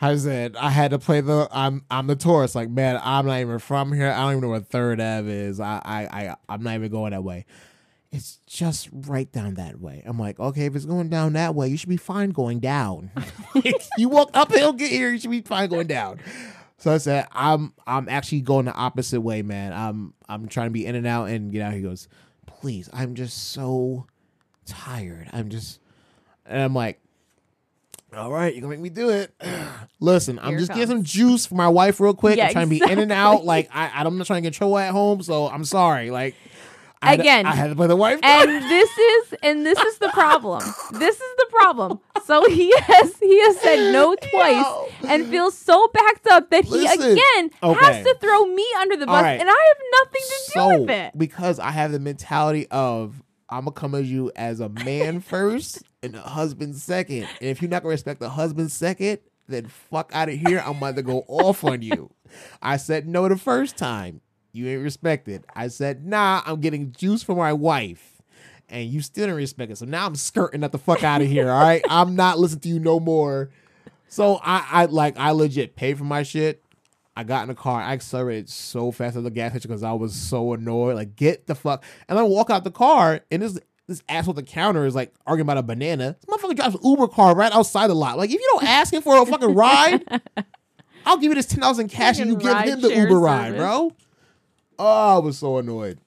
I said I had to play the I'm I'm the tourist. Like man, I'm not even from here. I don't even know where Third Ave is. I I, I I'm not even going that way. It's just right down that way. I'm like, okay, if it's going down that way, you should be fine going down. you walk uphill, get here, you should be fine going down. So I said, I'm I'm actually going the opposite way, man. I'm I'm trying to be in and out and get out. He goes, please, I'm just so tired. I'm just and I'm like, all right, you're gonna make me do it. Listen, I'm Here it just getting some juice for my wife real quick. Yeah, I'm trying to be in and out. Like I, I'm not trying to control at home, so I'm sorry. Like I had to- Again, I had to play the wife. and this is and this is the problem. This is the problem. So he has he has said no twice Yo. and feels so backed up that he again okay. has to throw me under the bus, right. and I have nothing to so do with it. because I have the mentality of I'm gonna come at you as a man first and a husband second. And if you're not gonna respect the husband second, then fuck out of here. I'm about to go off on you. I said no the first time. You ain't respected. I said, nah, I'm getting juice for my wife. And you still didn't respect it. So now I'm skirting that the fuck out of here. All right. I'm not listening to you no more. So I, I like I legit paid for my shit. I got in the car. I accelerated so fast at the gas station because I was so annoyed. Like, get the fuck. And I walk out the car, and this this asshole at the counter is like arguing about a banana. This motherfucker drives an Uber car right outside the lot. Like, if you don't ask him for a fucking ride, I'll give you this ten in cash and you give him the Uber ride, bro. Oh, I was so annoyed.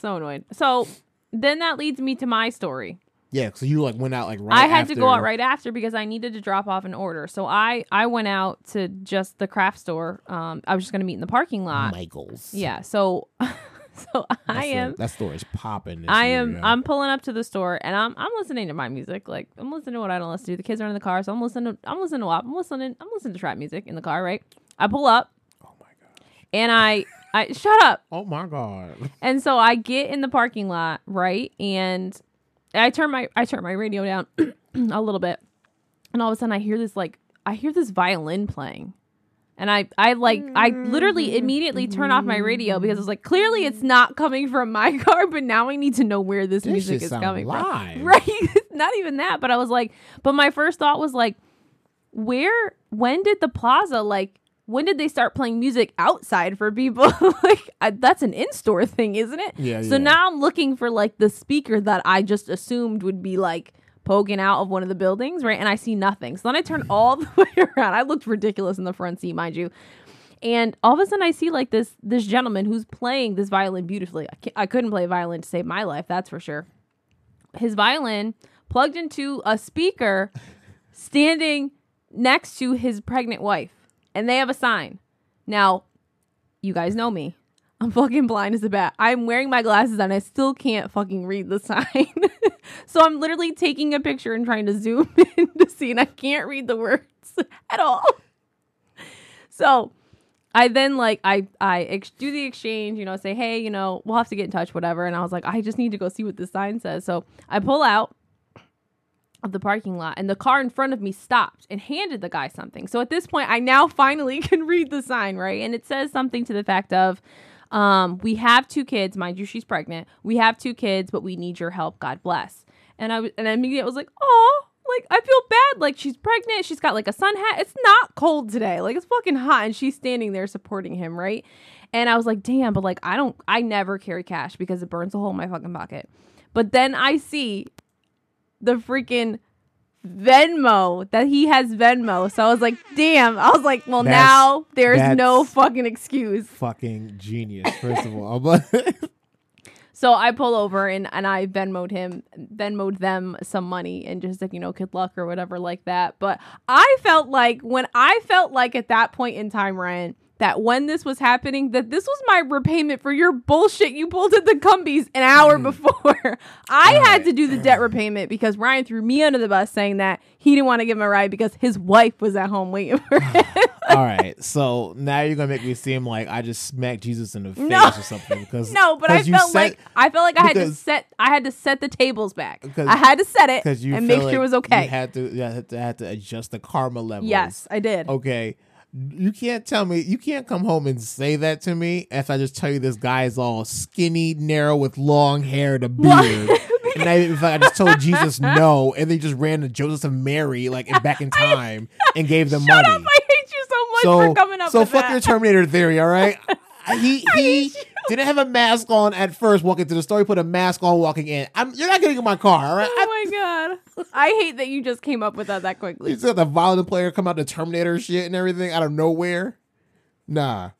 So annoyed. So then that leads me to my story. Yeah, so you like went out like right. I had to go out right after because I needed to drop off an order. So I I went out to just the craft store. Um, I was just gonna meet in the parking lot. Michaels. Yeah. So so I That store- am. That store is popping. I year, am yo. I'm pulling up to the store and I'm I'm listening to my music. Like I'm listening to what I don't listen to. The kids are in the car, so I'm listening to I'm listening to WAP. I'm listening I'm listening to trap music in the car, right? I pull up Oh my god. and I I shut up. Oh my god. And so I get in the parking lot, right? And I turn my I turn my radio down a little bit. And all of a sudden I hear this like I hear this violin playing. And I I like I literally immediately turn off my radio because I was like clearly it's not coming from my car, but now I need to know where this, This music is coming live. from. Right? not even that, but I was like but my first thought was like where when did the plaza like when did they start playing music outside for people? like I, that's an in-store thing, isn't it? Yeah, So yeah. now I'm looking for like the speaker that I just assumed would be like poking out of one of the buildings, right? And I see nothing. So then I turn all the way around. I looked ridiculous in the front seat, mind you. And all of a sudden, I see like this this gentleman who's playing this violin beautifully. I, I couldn't play violin to save my life, that's for sure. His violin plugged into a speaker standing next to his pregnant wife, and they have a sign. Now, you guys know me. I'm fucking blind as a bat. I'm wearing my glasses and I still can't fucking read the sign. so I'm literally taking a picture and trying to zoom in to see, and I can't read the words at all. So I then like I I ex- do the exchange, you know, say hey, you know, we'll have to get in touch, whatever. And I was like, I just need to go see what this sign says. So I pull out of the parking lot and the car in front of me stopped and handed the guy something. So at this point, I now finally can read the sign, right? And it says something to the fact of, um, we have two kids, mind you, she's pregnant. We have two kids, but we need your help. God bless. And I w- and I immediately was like, oh, like I feel bad. Like she's pregnant. She's got like a sun hat. It's not cold today. Like it's fucking hot, and she's standing there supporting him, right? And I was like, damn, but like I don't, I never carry cash because it burns a hole in my fucking pocket. But then I see the freaking Venmo that he has Venmo. So I was like, damn. I was like, well, That's- now there's no fucking excuse. Fucking genius. First of all, So I pull over and, and I Venmoed him, Venmoed them some money and just like, you know, good luck or whatever like that. But I felt like when I felt like at that point in time, Ryan, that when this was happening, that this was my repayment for your bullshit you pulled at the Cumby's an hour mm. before. I had to do the debt repayment because Ryan threw me under the bus saying that he didn't want to give him a ride because his wife was at home waiting for him. all right. So now you're gonna make me seem like I just smacked Jesus in the face No. or something. Because No, but I felt like I felt like I had to set I had to set the tables back. I had to set it because you and make like sure it was okay. You had to you had to, had to adjust the karma level. yes, I did. Okay. You can't tell me. You can't come home and say that to me if I just tell you this guy is all skinny, narrow, with long hair and a beard. and I, if I just told Jesus no, and they just ran to Joseph and Mary like back in time and gave them Shut money. up! I hate you so much so for coming up so with fuck that. your Terminator theory, all right? he he didn't have a mask on at first walking to the store. He put a mask on walking in. I'm, you're not getting in my car, all right? Oh my god! I hate that you just came up with that that quickly. You saw the violent player come out the Terminator shit and everything out of nowhere. Nah.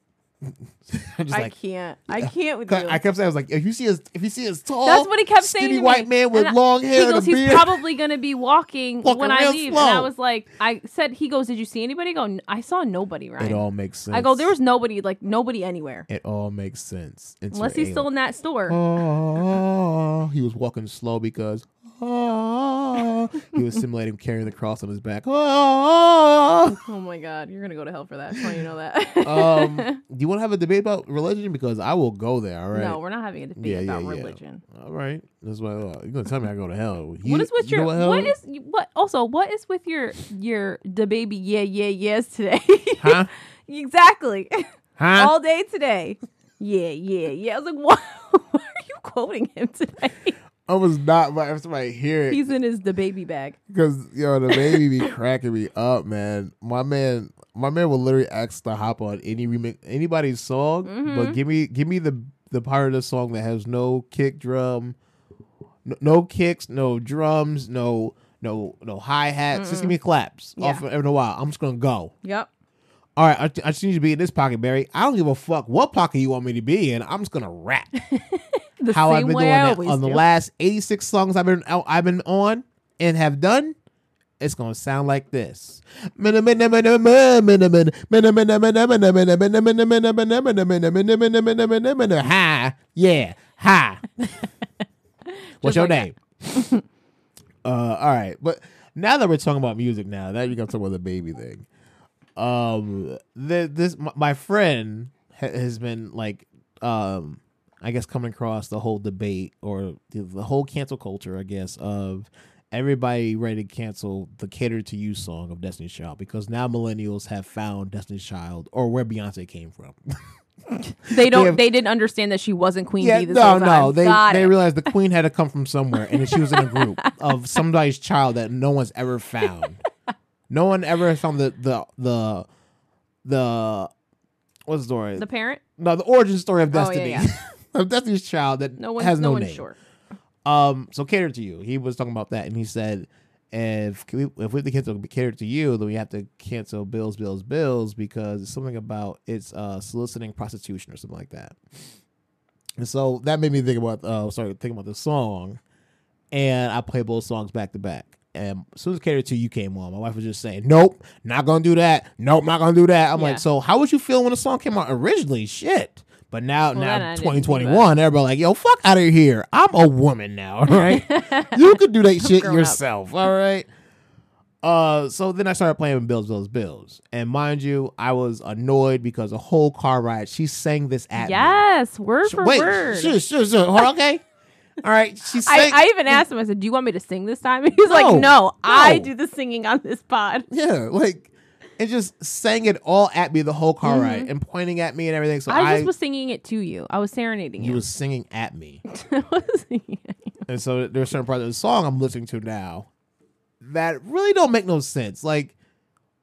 I'm just I like can't. I can't with you. I kept saying I was like, if you see us, if you see us tall, That's what he kept saying. skinny white man with And long hair He goes, he's beard. probably gonna be walking Walking when I leave. slow. And I was like, I said, he goes, did you see anybody? I go, I saw nobody. Right. it all makes sense. I go, there was nobody, like nobody anywhere, It all makes sense. Unless he's still in that store. Oh, he was walking slow because oh, he was simulating carrying the cross on his back. Oh. Oh my god, you're gonna go to hell for that. Just you know that. Um, do you want to have a debate about religion? Because I will go there. All right. No, we're not having a debate Yeah, about yeah. religion. All right. That's why uh, you're gonna tell me I go to hell. You- what is with you your what is what also what is with your your the baby yeah yeah yes today? Huh? exactly. Huh? All day today. Yeah, yeah, yeah. I was like, what? Why are you quoting him today? I was not, but if somebody hear it, He's in his the baby bag. because yo, the baby be cracking me up, man. My man, my man will literally ask to hop on any remix, anybody's song, Mm-hmm. but give me, give me the the part of the song that has no kick drum, no, no kicks, no drums, no no no hi hats. Just give me claps Yeah. off every while. I'm just gonna go. Yep. All right, I, I just need you to be in this pocket, Barry. I don't give a fuck what pocket you want me to be in. I'm just gonna rap. The How same I've been way doing that on the last 86 songs I've been I've been on and have done. It's gonna sound like this. Ha, yeah, ha. What's your name? uh, all right, but now that we're talking about music, now that you got to talk about the baby thing, um, the, this my, my friend ha- has been like, um, I guess coming across the whole debate or the, the whole cancel culture, I guess, of everybody ready to cancel the "Cater to You" song of Destiny's Child because now millennials have found Destiny's Child or where Beyonce came from. They don't. have- They didn't understand that she wasn't Queen Yeah, Bee this no, no. They Got they it. realized the queen had to come from somewhere, and she was in a group of somebody's child that no one's ever found. No one ever found the the the the what's the story? the parent. no, the origin story of Oh, yeah, Destiny. of Destiny's child that No one has no, no, one's name. sure. Um, so cater to you. He was talking about that, and he said, if we, if we have to cancel cater to you, then we have to cancel bills, bills, bills because it's something about it's uh soliciting prostitution or something like that. And so that made me think about uh sorry think about the song, and I play both songs back to back. And as soon as cater to you came on, my wife was just saying, "Nope, not gonna do that. Nope, not gonna do that." I'm Yeah. like, "So how would you feel when the song came out originally?" Shit. But now, Well, now, 2021, everybody like, yo, fuck out of here. I'm a woman now, right? you could do that shit grown up. yourself, all right? Uh, so then I started playing Bills, Bills, Bills, and mind you, I was annoyed because the whole car ride she sang this at me. Yes, word for Wait, word. sure, sure, sure. Okay. All right, she I, sang. I even asked him. I said, "Do you want me to sing this time?" He's like, No, "No, I no. do the singing on this pod." yeah, like and just sang it all at me the whole car ride and pointing at me and everything. So Mm-hmm. I I, just was singing it to you. I was serenading he you. was singing at me. I was singing it. And so there's certain parts of the song I'm listening to now that really don't make no sense. Like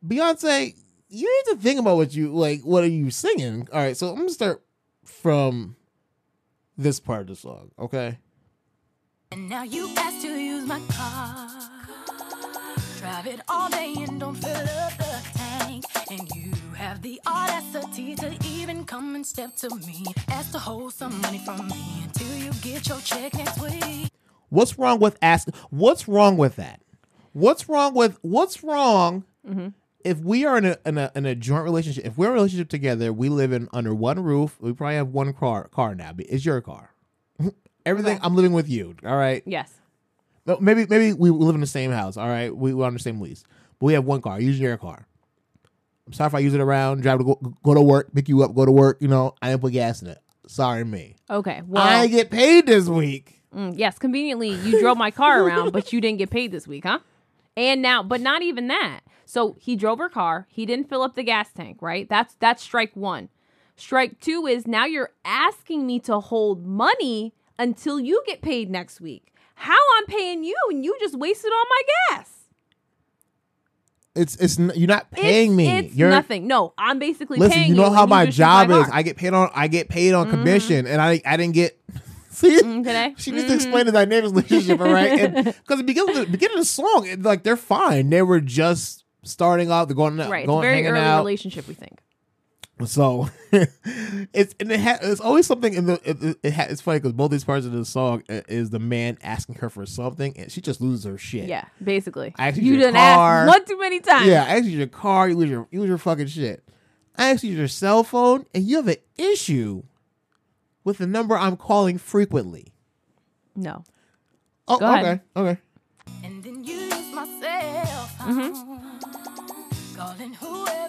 Beyonce, you need to think about what you like. What are you singing? All right, so I'm gonna start from this part of the song. Okay, And now you ask to use my car. Drive it all day and don't fill up the tank. And you have the audacity to even come and step to me. Ask to hold some money from me until you get your check next week. what's wrong with asking? What's wrong with that? What's wrong with what's wrong? Mm-hmm. If we are in a, in a in a joint relationship, if we're in a relationship together, we live in under one roof. We probably have one car car now. It's your car. Everything. I'm living with you. All right. Yes. No, maybe maybe we live in the same house. All right, we we're on the same lease, but we have one car. Using your car. I'm sorry if I use it around, drive to go, go to work, pick you up, go to work. You know, I didn't put gas in it. Sorry, me. Okay. Well, I get paid this week. mm, yes. Conveniently, you drove my car around, but you didn't get paid this week, huh? And now, but not even that. So he drove her car. He didn't fill up the gas tank, right? That's that's strike one. Strike two is now you're asking me to hold money until you get paid next week. How I'm paying you and you just wasted all my gas. It's it's you're not paying it's, me. It's you're nothing. No, I'm basically listen. paying You know and how my job my is. I get paid on I get paid on commission, and I I didn't get. See, Mm, today? she needs to explain the relationship, all right? Because the beginning of the beginning of the song, it, like they're fine. They were just starting out. They're going right. It's a very early out. relationship, we think. So it's and it ha- it's always something in the it, it, it ha- it's funny because both these parts of the song uh, is the man asking her for something and she just loses her shit. Yeah, basically. I asked you you your didn't car. ask one too many times. Yeah, I asked you your car, you lose your you lose your fucking shit. I asked you your cell phone, and you have an issue with the number I'm calling frequently. No. Oh, Go ahead. okay, okay. And then you use my cell phone. Calling whoever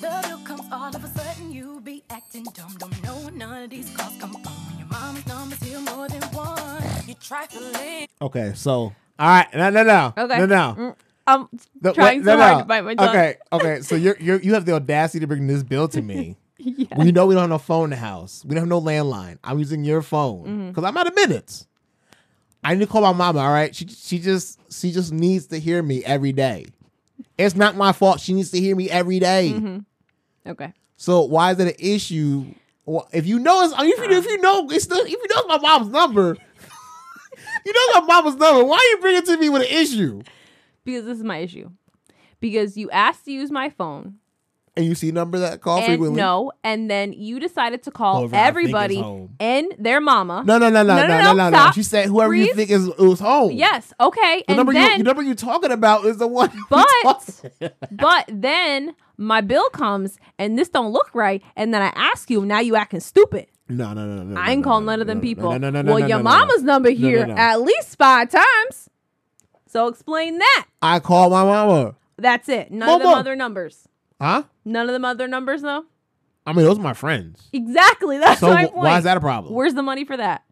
the bill comes, all of a sudden you be acting dumb. Don't know none of these calls come from. Your mama's number's here more than one. You trifling. Okay, so all right, no, no, no, Okay. no, no. Mm, I'm The- trying wait, so no, hard no. to bite my tongue. Okay, okay. So you're, you're you have the audacity to bring this bill to me. Yeah. We know we don't have no phone in the house. We don't have no landline. I'm using your phone Mm-hmm. because I'm out of minutes. I need to call my mama. All right, she she just she just needs to hear me every day. It's not my fault. She needs to hear me every day. Mm-hmm. Okay. So why is it an issue? Well, if you know, it's, I mean, if you if you know, it's still if you know it's my mom's number, you know it's my mama's number. Why are you bringing it to me with an issue? Because this is my issue. Because you asked to use my phone. And you see number that call and frequently? no, and then you decided to call Whoever I think is everybody home. and their mama. No, no, no, no, No, no, no, no, stop. She said whoever you Freeze. think is was home. Yes. Okay. The and number then you the number you talking about is the one. But but then my bill comes and this don't look right, and then I ask you, now you acting stupid. no, no, no, no. I ain't no, calling no, none of them no, people. No, no, no, no, well, your mama's number here at least five times. So explain that. I call my mama. That's it. None of them other numbers. Huh? None of them other numbers though. I mean, those are my friends. Exactly. That's So my point. why is that a problem? Where's the money for that?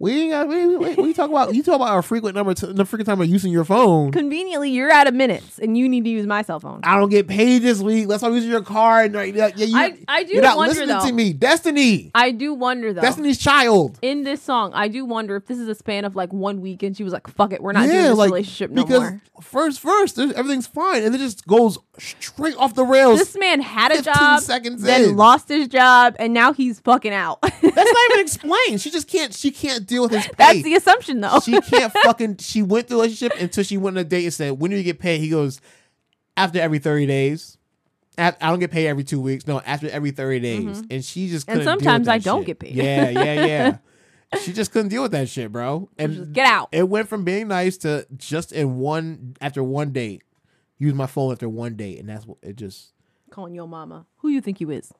We ain't got. We, we, we talk about. You talk about our frequent number. T- the frequent time of using your phone. Conveniently, you're out of minutes, and you need to use my cell phone. I don't get paid this week. That's why I'm using your card. Right, yeah, you, I- I do You're not wonder, listening though. to me, Destiny. I do wonder though. Destiny's child. in this song, I do wonder if this is a span of like one week, and she was like, "Fuck it, we're not doing this like relationship no because more." first, first, everything's fine, and it just goes straight off the rails. This man had a job, seconds then in. lost his job, and now he's fucking out. That's not even explained. She just can't. She can't deal with his pay. That's the assumption, though. she can't fucking. She went through a relationship until she went on a date and said, "When do you get paid?" He goes, "After every thirty days." I don't get paid every two weeks. No, after every thirty days, and she just Mm-hmm. And couldn't deal with sometimes that I don't shit. get paid. Yeah, yeah, yeah. she just couldn't deal with that shit, bro. And just get out. It went from being nice to just in one after one date, use my phone after one date, and that's what it just. Calling your mama. Who you think you is?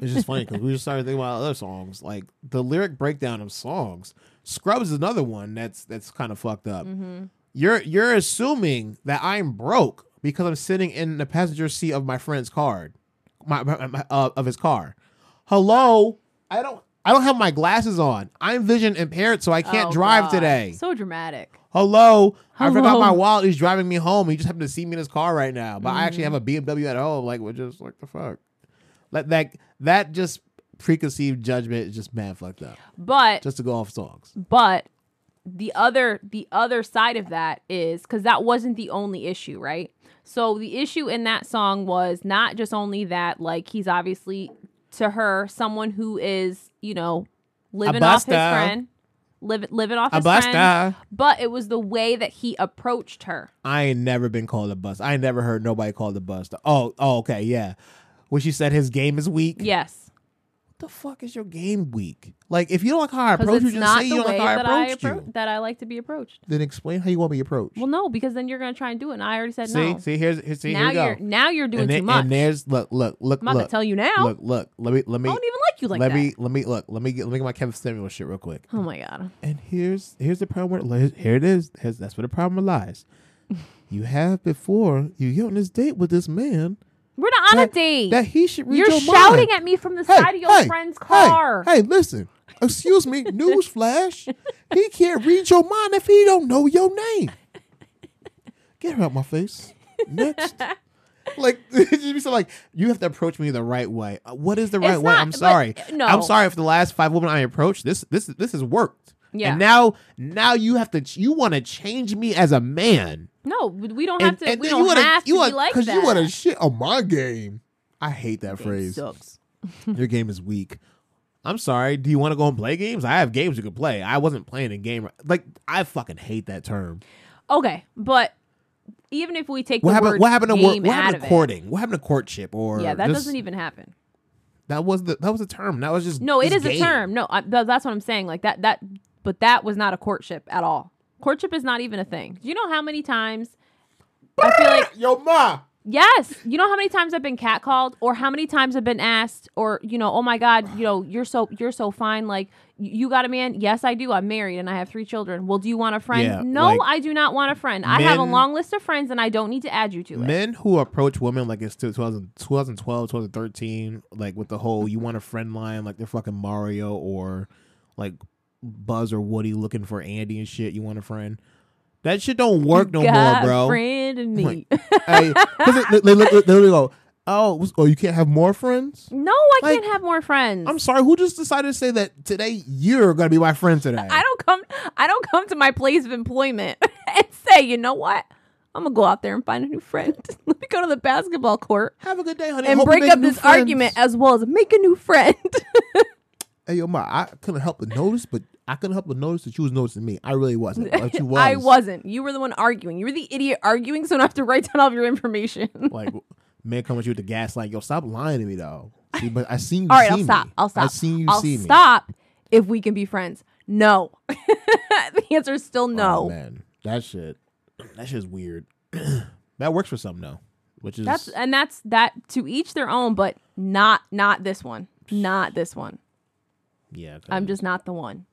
It's just funny because we just started thinking about other songs, like the lyric breakdown of songs. Scrubs is another one that's that's kind of fucked up. Mm-hmm. You're you're assuming that I'm broke because I'm sitting in the passenger seat of my friend's car, my, my- my- uh, of his car. Hello, I don't I don't have my glasses on. I'm vision impaired, so I can't Oh, drive God. today. So dramatic. Hello, I forgot Hello. my wallet. He's driving me home. He just happened to see me in his car right now, but I actually have Mm-hmm. a BMW at home. Like, we're just like the fuck. Like that that just preconceived judgment is just mad fucked up. But Just to go off songs. but the other the other side of that is because that wasn't the only issue right so the issue in that song was not just only that like he's obviously to her someone who is you know living off his friend live, living off A his friend buster. but it was the way that he approached her I ain't never been called a bust. I ain't never heard nobody called a buster. Oh, oh, okay, yeah. When she said his game is weak. yes What the fuck is your game weak? Like, if you don't like how I approach you, just say you don't like how I I appro- you. that I like to be approached Then explain how you want to be approached. well no because then you're gonna try and do it and I already said see, no see, here's, here's see, now here we you're now you're doing and, too then- much and there's look, look, look, I'm not look. gonna tell you now Look, look. Let me, let me. I don't even like you like let that me, let me look. Let me get, let me get my Kevin Samuel shit real quick. oh my god And here's, here's the problem. Where, here it is. Here's, that's where the problem lies. you have before you get on this date with this man we're not on that, a date that he should read You're your shouting mind. at me from the Hey, side of your hey, friend's hey, car. Hey, listen. Excuse me. Newsflash. he can't read your mind if he don't know your name. Get her out my face. Next. Like just be so like you have to approach me the right way. Uh, What is the right It's way? not- I'm but, sorry. no. I'm sorry if the last five women I approached this this this has worked. Yeah. And now now you have to you want to change me as a man. No, we don't And, have to. and we don't you wanna, have to wanna, be like that. you want to shit on my game. I hate that Game phrase. sucks. Your game is weak. I'm sorry. Do you want to go and play games? I have games you can play. I wasn't playing a game. Like I fucking hate that term. Okay, but even if we take What the happened? word What happened to wor- game what happened to it, courting? What happened to courtship? Or yeah, that just- doesn't even happen. That was the that was a term. That was just No, It is is a term. No, I, that's what I'm saying. Like that. That. But that was not a courtship at all. Courtship is not even a thing. Do you know how many times? I feel ah! like Yo, ma. Yes. You know how many times I've been catcalled or how many times I've been asked or you know, oh my god, you know, you're so you're so fine like you got a man? Yes, I do. I'm married and I have 3 children. Well, do you want a friend? Yeah, no, like, I do not want a friend. I have a long list of friends and I don't need to add you to it. Men who approach women like it's 2000, 2012, 2013, like with the whole "you want a friend" line, like they're fucking Mario or like Buzz or Woody looking for Andy and shit. You want a friend? That shit don't work no more, bro. Friend in me. Hey, 'cause they, they, they, they literally go, "Oh, oh, you can't have more friends." no, I Like, can't have more friends. I'm sorry. Who just decided to say that today? You're gonna be my friend today. I don't come I don't come to my place of employment and say, "You know what? I'm going to go out there and find a new friend. Let me go to the basketball court." Have a good day, honey. and Hope break up this friends. argument as well as make a new friend. Hey, yo, ma, I couldn't help but notice, but I couldn't help but notice that you was noticing me. I really wasn't, but you was. I wasn't. You were the one arguing. You were the idiot arguing, so I don't have to write down all of your information. Like, man, come at you with the gaslight. Yo, stop lying to me, though. See, but I seen you. all right, see I'll stop. I'll stop. I seen you I'll see me. stop if we can be friends. No. the answer is still Oh, no. man, that shit, that shit's weird. that works for some though, which is that's and that's that to each their own, but not not this one. Not this one. yeah. I'm just not the one.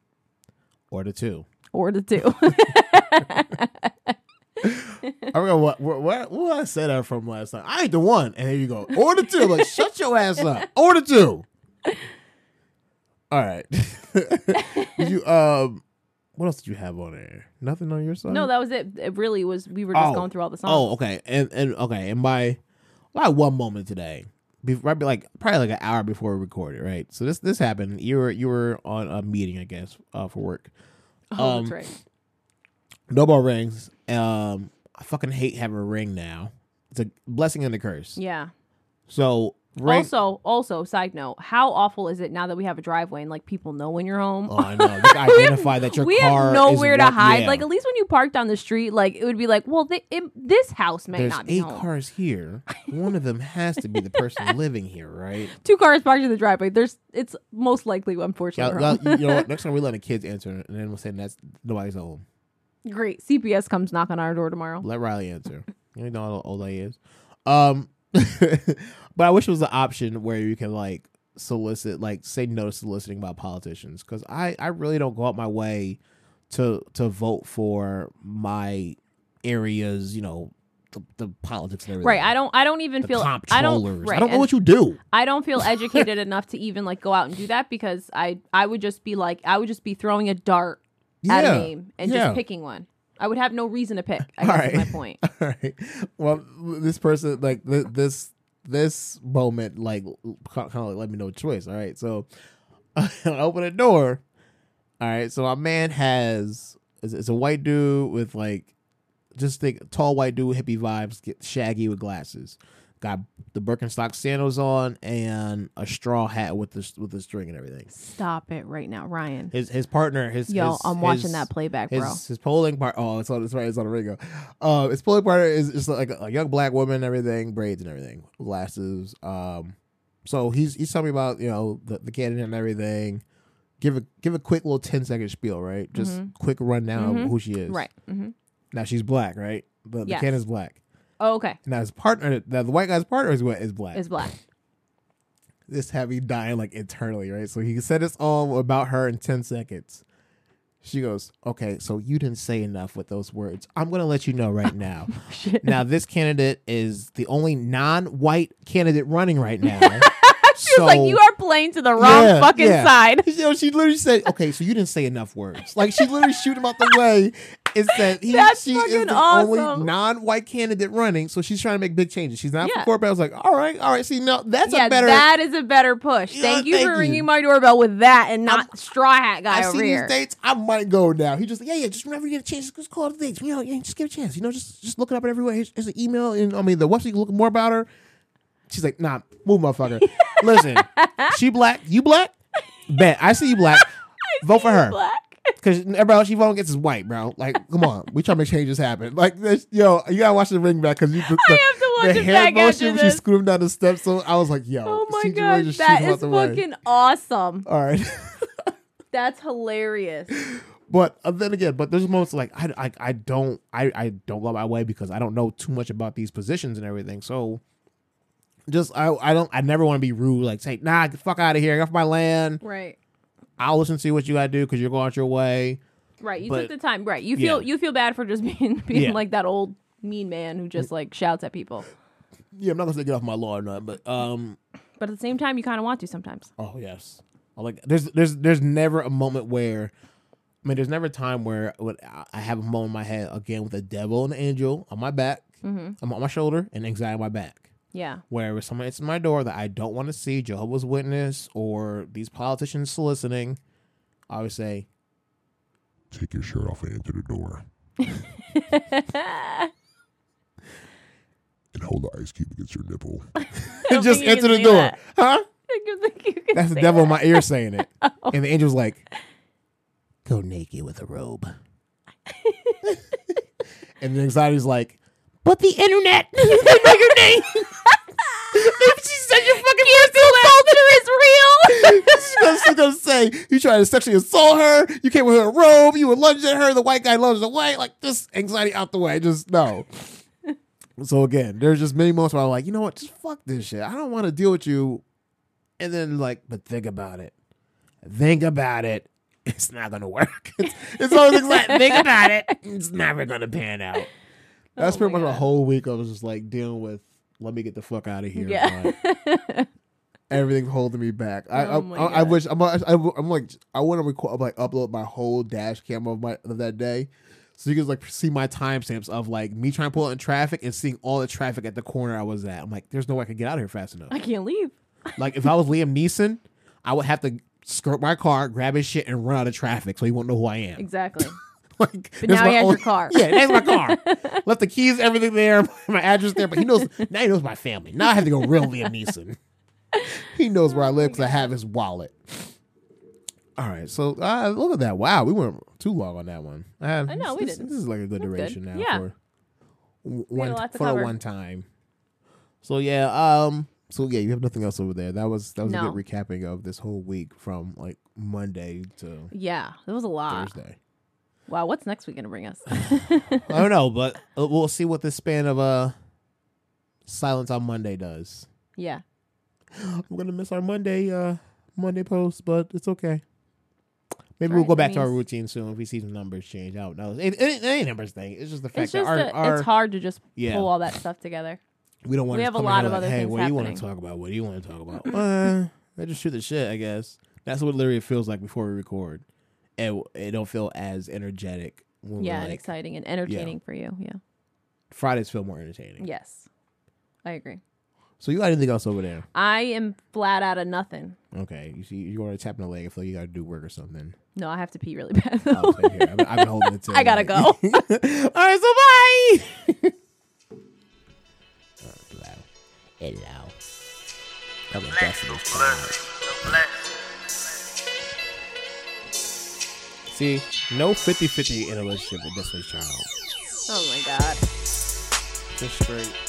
or the two. Or the two. I forgot what what what, what I said that from last time. I ain't the one, and here you go. Order two. Like, shut your ass up. Order two. All right. did you um? What else did you have on there? Nothing on your side. no, that was it. It really was we were just Oh. going through all the songs. Oh, okay, and and okay, and by like one moment today, be, right, be like probably like an hour before we recorded, right? So this this happened. You were you were on a meeting, I guess, uh, for work. Oh, um, that's right. Doorbell rings. Um, I fucking hate having a ring now. It's a blessing and a curse. Yeah. So ring. Also, also, side note, how awful is it now that we have a driveway and like people know when you're home? oh, I know. You can identify that your we car have is nowhere to hide. yeah. Like at least when you parked down the street, like it would be like, well, they, it, this house may There's not be eight home. cars here. One of them has to be the person living here, right? Two cars parked in the driveway. There's, it's most likely, unfortunately, yeah, you know what? Next time we let the kids answer, and then we'll say that's nobody's home. Great. CPS comes knock on our door tomorrow. Let Riley answer. You know how old I is. Um, but I wish it was an option where you can like solicit, like say no to soliciting about politicians, because I I really don't go out my way to to vote for my areas. You know, the, the politics and everything. Right. I don't. I don't even The feel. I don't. Right. I don't know and what you do. I don't feel educated enough to even like go out and do that because I I would just be like I would just be throwing a dart at a name and Yeah. just picking one. I would have no reason to pick. I All guess right. my point. All right. Well, this person like th- this this moment like kind of like let me know choice. All right. So I open a door. All right. So my man has it's, it's a white dude with like just think tall white dude hippie vibes, get shaggy with glasses. Got the Birkenstock sandals on and a straw hat with the with the string and everything. Stop it right now, Ryan. His his partner his Yo, his- I'm watching his- that playback, his, bro. His polling part. Oh, it's on. It's right. It's on the Ringo. Uh, his polling partner is just like a, a young black woman, and everything, braids and everything, glasses. Um, so he's he's telling me about you know the, the candidate and everything. Give a give a quick little 10 second spiel, right? Just quick rundown of who she is. Mm-hmm. Right. hmm now, she's black, right? The, the Yes. candidate's black. Oh, okay. Now his partner, now the white guy's partner is what is black. Is black. this had me dying like internally, right? So he said it's all about her in 10 seconds. She goes, Okay, so you didn't say enough with those words. I'm going to let you know right now. Oh, shit. now, this candidate is the only non white candidate running right now. She's like, you are playing to the wrong Yeah, fucking yeah. side. You know, she literally said, "Okay, so you didn't say enough words." Like she literally shoot him out the way, It said he, That's she is the awesome. only non-white candidate running, so she's trying to make big changes. She's not Yeah. for corporate. I was like, all right, all right. See, no, that's yeah, a better. that is a better push. Yeah, thank you thank for you. ringing my doorbell with that and not straw hat guy I over see these here. dates. I might go now. He just yeah, yeah. Just whenever you get a chance, just call the dates. You know, yeah, just give it a chance. You know, just just look it up everywhere. Here's, here's an email, and I mean the website. You can look more about her. She's like, nah, move, motherfucker. Listen, she black, you black. Bet I see you black. Vote for her. Black. Because everybody else she voting against is white, bro. Like, come on, we trying to make changes happen. Like, this, yo, you gotta watch the ring back because you. The, I have to watch the it hand back motion after when she this. screwed him down the steps. So I was like, yo, Oh my god, that shoot him out is the way. fucking awesome. All right. That's hilarious. But uh, then again, but there's moments like I, I, I don't I, I don't love my way because I don't know too much about these positions and everything. So just I I don't I never want to be rude like say nah get the fuck out of here get off my land. Right. I'll listen to what you gotta do because you're going out your way. Right. You But- took the time. Right. You feel Yeah. you feel bad for just being being Yeah. like that old mean man who just like shouts at people. Yeah, I'm not gonna say get off my lawn or not, but um But at the same time you kinda want to sometimes. oh yes, I like there's there's there's never a moment where. I mean, there's never a time where I- have a moment in my head again with a devil and an angel on my back, Mm-hmm. I'm on my shoulder, and anxiety on my back. Yeah. where if someone hits my door that I don't want to see, Jehovah's Witness or these politicians soliciting, I would say, Take your shirt off and enter the door. and hold the ice cube against your nipple. don't just you enter the door. that. Huh? I think you can That's the say devil in my ear saying it. Oh. And the angel's like, go naked with a robe. and the anxiety's like, but the internet, you know your name. Maybe she said your fucking Cancel culture is real. She's gonna, say you tried to sexually assault her. You came with her robe. You were lunging at her. The white guy lunged away. Like this anxiety out the way. Just no. so again, there's just many moments where I'm like, you know what? Just fuck this shit. I don't want to deal with you. And then like, but think about it. Think about it. It's not gonna work. It's, it's always like, think about it. It's never gonna pan out. That's Oh pretty much a whole week. I was just like dealing with. Let me get the fuck out of here. Yeah. everything's holding me back. I Oh I, I, I wish I'm I, I'm like I want to record like upload my whole dash cam of my of that day, so you can like see my timestamps of like me trying to pull out in traffic and seeing all the traffic at the corner I was at. I'm like, there's no way I could get out of here fast enough. I can't leave. like if I was Liam Neeson, I would have to skirt my car, grab his shit, and run out of traffic so he won't know who I am. Exactly. like, But now he has only- your car. Yeah, that's my car. Left the keys, everything there, my address there, but he knows now. He knows my family. Now I have to go real Liam Neeson. He knows where I live because I have his wallet. All right, so uh, look at that. Wow, we went too long on that one. Uh, I know, we didn't. This is like a good That's good. duration now Yeah. for w- We had one for cover. one time. So yeah, um, so yeah, you have nothing else over there. That was that was a good recapping of this whole week from like Monday to Yeah. That was a lot. Thursday. Wow, what's next week gonna bring us? I don't know, but uh, we'll see what this span of uh silence on Monday does. yeah. I'm gonna miss our Monday uh Monday post, but it's okay. Maybe Right, we'll go back to our routine soon if we see some numbers change. I don't know. It, it, it ain't numbers thing. It's just the fact It's that our, that our it's hard to just Yeah. pull all that stuff together. we don't want we to have a lot of like, other hey, things what do you want to talk about? What do you want to talk about? uh, let's just shoot the shit. I guess that's what literally it feels like before we record. It it don't feel as energetic. When yeah, we're and exciting and entertaining for you. Yeah. Fridays feel more entertaining. Yes. I agree. So you got anything else over there? I am flat out of nothing. Okay, you see, you want to tap in the leg. I feel like you got to do work or something. No, I have to pee really bad. Oh, though. same here. I've, been- I've been holding it. Too, I gotta like- go. All right, so bye. Oh, hello, hello. I'm a Destiny's See, no 50-50 in a relationship with Destiny's Child. oh my god. Just straight.